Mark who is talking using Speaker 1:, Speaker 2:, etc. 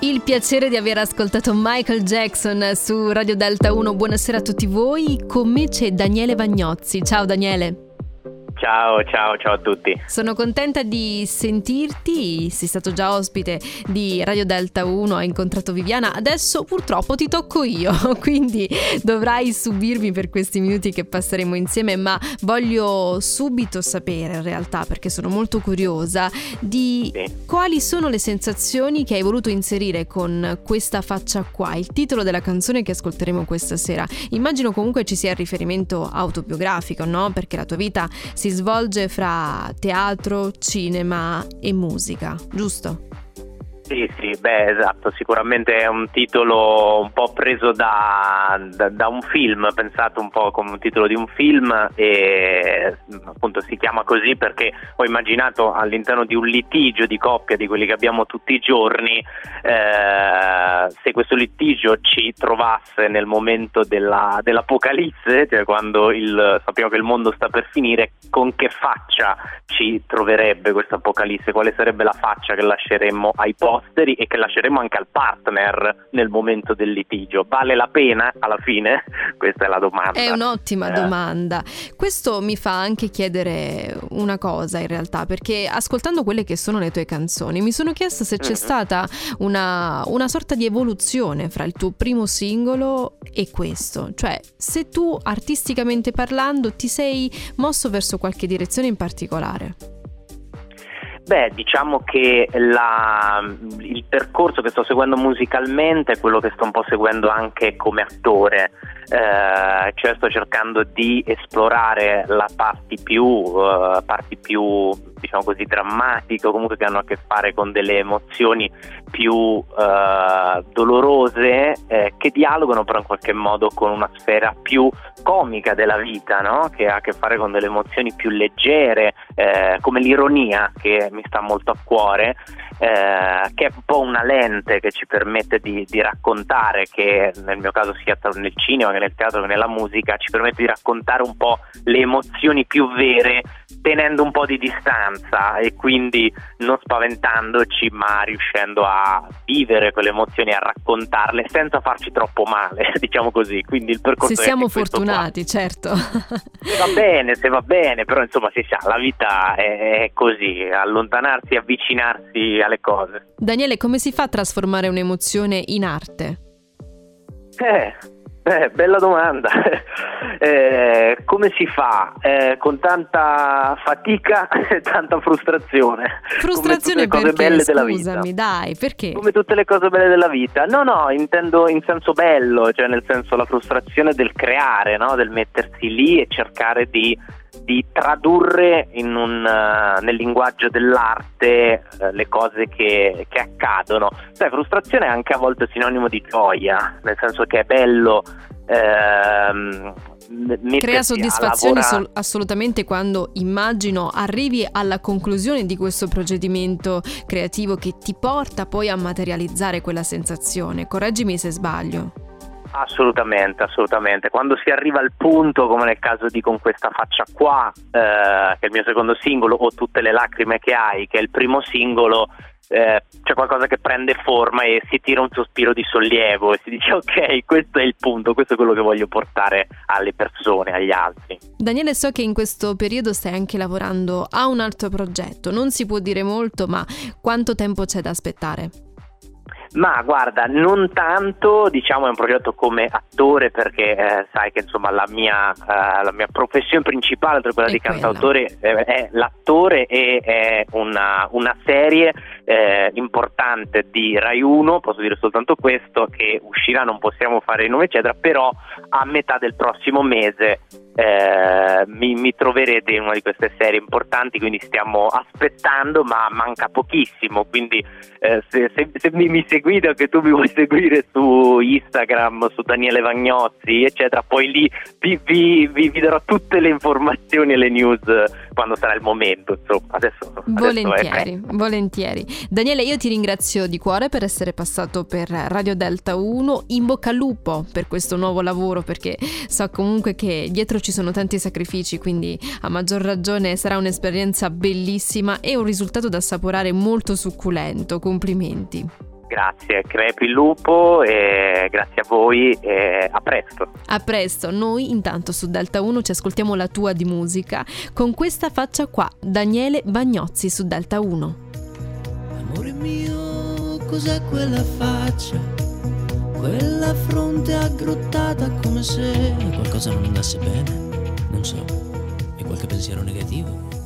Speaker 1: Il piacere di aver ascoltato Michael Jackson su Radio Delta 1. Buonasera a tutti voi. Con me c'è Daniele Vagnozzi. Ciao Daniele.
Speaker 2: Ciao, ciao, ciao a tutti.
Speaker 1: Sono contenta di sentirti, sei stato già ospite di Radio Delta 1, hai incontrato Viviana, adesso purtroppo ti tocco io, quindi dovrai subirmi per questi minuti che passeremo insieme, ma voglio subito sapere in realtà, perché sono molto curiosa, di sì. quali sono le sensazioni che hai voluto inserire con questa faccia qua, il titolo della canzone che ascolteremo questa sera. Immagino comunque ci sia il riferimento autobiografico, no? Perché la tua vita si si svolge fra teatro, cinema e musica, giusto?
Speaker 2: Sì, sì, beh, esatto, sicuramente è un titolo un po' preso da, da, da, un film, pensato un po' come un titolo di un film e appunto si chiama così perché ho immaginato all'interno di un litigio di coppia di quelli che abbiamo tutti i giorni, eh, se questo litigio ci trovasse nel momento della, dell'apocalisse, cioè quando il, sappiamo che il mondo sta per finire, con che faccia ci troverebbe questa apocalisse, quale sarebbe la faccia che lasceremmo ai poveri? Posteri e che lasceremo anche al partner nel momento del litigio. Vale la pena alla fine? Questa è la domanda.
Speaker 1: È un'ottima eh. domanda. Questo mi fa anche chiedere una cosa in realtà, perché ascoltando quelle che sono le tue canzoni mi sono chiesta se c'è mm-hmm. stata una, una sorta di evoluzione fra il tuo primo singolo e questo. Cioè, se tu artisticamente parlando ti sei mosso verso qualche direzione in particolare.
Speaker 2: Beh, diciamo che la, il percorso che sto seguendo musicalmente è quello che sto un po' seguendo anche come attore, eh, cioè sto cercando di esplorare la parti più, uh, parti più diciamo così, drammatiche o comunque che hanno a che fare con delle emozioni più uh, dolorose eh, che dialogano però in qualche modo con una sfera più comica della vita, no? che ha a che fare con delle emozioni più leggere, eh, come l'ironia che mi sta molto a cuore, eh, che è un po' una lente che ci permette di, di, raccontare, che nel mio caso sia nel cinema che nel teatro che nella musica, ci permette di raccontare un po' le emozioni più vere tenendo un po' di distanza e quindi non spaventandoci ma riuscendo a vivere quelle emozioni, a raccontarle senza farci troppo male, diciamo così. Quindi il percorso
Speaker 1: Se siamo fortunati, qua. certo.
Speaker 2: Se va bene, se va bene, però insomma si sa, la vita è, è così, allontanarsi, avvicinarsi alle cose.
Speaker 1: Daniele, come si fa a trasformare un'emozione in arte?
Speaker 2: Eh, eh, bella domanda. Eh, come si fa? Eh, con tanta fatica e tanta frustrazione.
Speaker 1: Frustrazione come tutte le cose perché? belle Scusami, vita. dai, perché?
Speaker 2: Come tutte le cose belle della vita. No, no, intendo in senso bello, cioè nel senso la frustrazione del creare, no? del mettersi lì e cercare di di tradurre un, uh, nel linguaggio dell'arte uh, le cose che, che accadono. Sai, frustrazione è anche a volte sinonimo di gioia, nel senso che è bello. Ehm,
Speaker 1: Crea soddisfazione sol- assolutamente quando immagino arrivi alla conclusione di questo procedimento creativo che ti porta poi a materializzare quella sensazione. Correggimi se sbaglio.
Speaker 2: Assolutamente, assolutamente. Quando si arriva al punto, come nel caso di Con questa faccia qua, eh, che è il mio secondo singolo, o Tutte le lacrime che hai, che è il primo singolo, eh, c'è qualcosa che prende forma e si tira un sospiro di sollievo e si dice ok, questo è il punto, questo è quello che voglio portare alle persone, agli altri.
Speaker 1: Daniele, so che in questo periodo stai anche lavorando a un altro progetto, non si può dire molto, ma quanto tempo c'è da aspettare?
Speaker 2: Ma guarda, non tanto, diciamo è un progetto come attore perché eh, sai che insomma la mia, uh, la mia, professione principale tra quella è di quella. cantautore eh, è l'attore e è una, una serie eh, importante di Rai 1, posso dire soltanto questo, che uscirà, non possiamo fare il nome eccetera, però a metà del prossimo mese eh, mi, mi, troverete in una di queste serie importanti, quindi stiamo aspettando, ma manca pochissimo. Quindi eh, se, se, se mi, mi, seguite o che tu mi vuoi seguire su Instagram, su Daniele Vagnozzi, eccetera, poi lì vi, vi, vi, vi darò tutte le informazioni e le news quando sarà il momento. Insomma, adesso,
Speaker 1: volentieri,
Speaker 2: adesso
Speaker 1: volentieri. Daniele, io ti ringrazio di cuore per essere passato per Radio Delta 1. In bocca al lupo per questo nuovo lavoro, perché so comunque che dietro ci sono tanti sacrifici, quindi a maggior ragione sarà un'esperienza bellissima e un risultato da assaporare molto succulento. Complimenti.
Speaker 2: Grazie, crepi il lupo e grazie a voi e a presto.
Speaker 1: A presto, noi intanto su Delta 1 ci ascoltiamo la tua di musica con questa faccia qua, Daniele Bagnozzi su Delta 1.
Speaker 3: Mio, cos'è quella faccia? Quella fronte aggrottata come se qualcosa non andasse bene? Non so, e qualche pensiero negativo?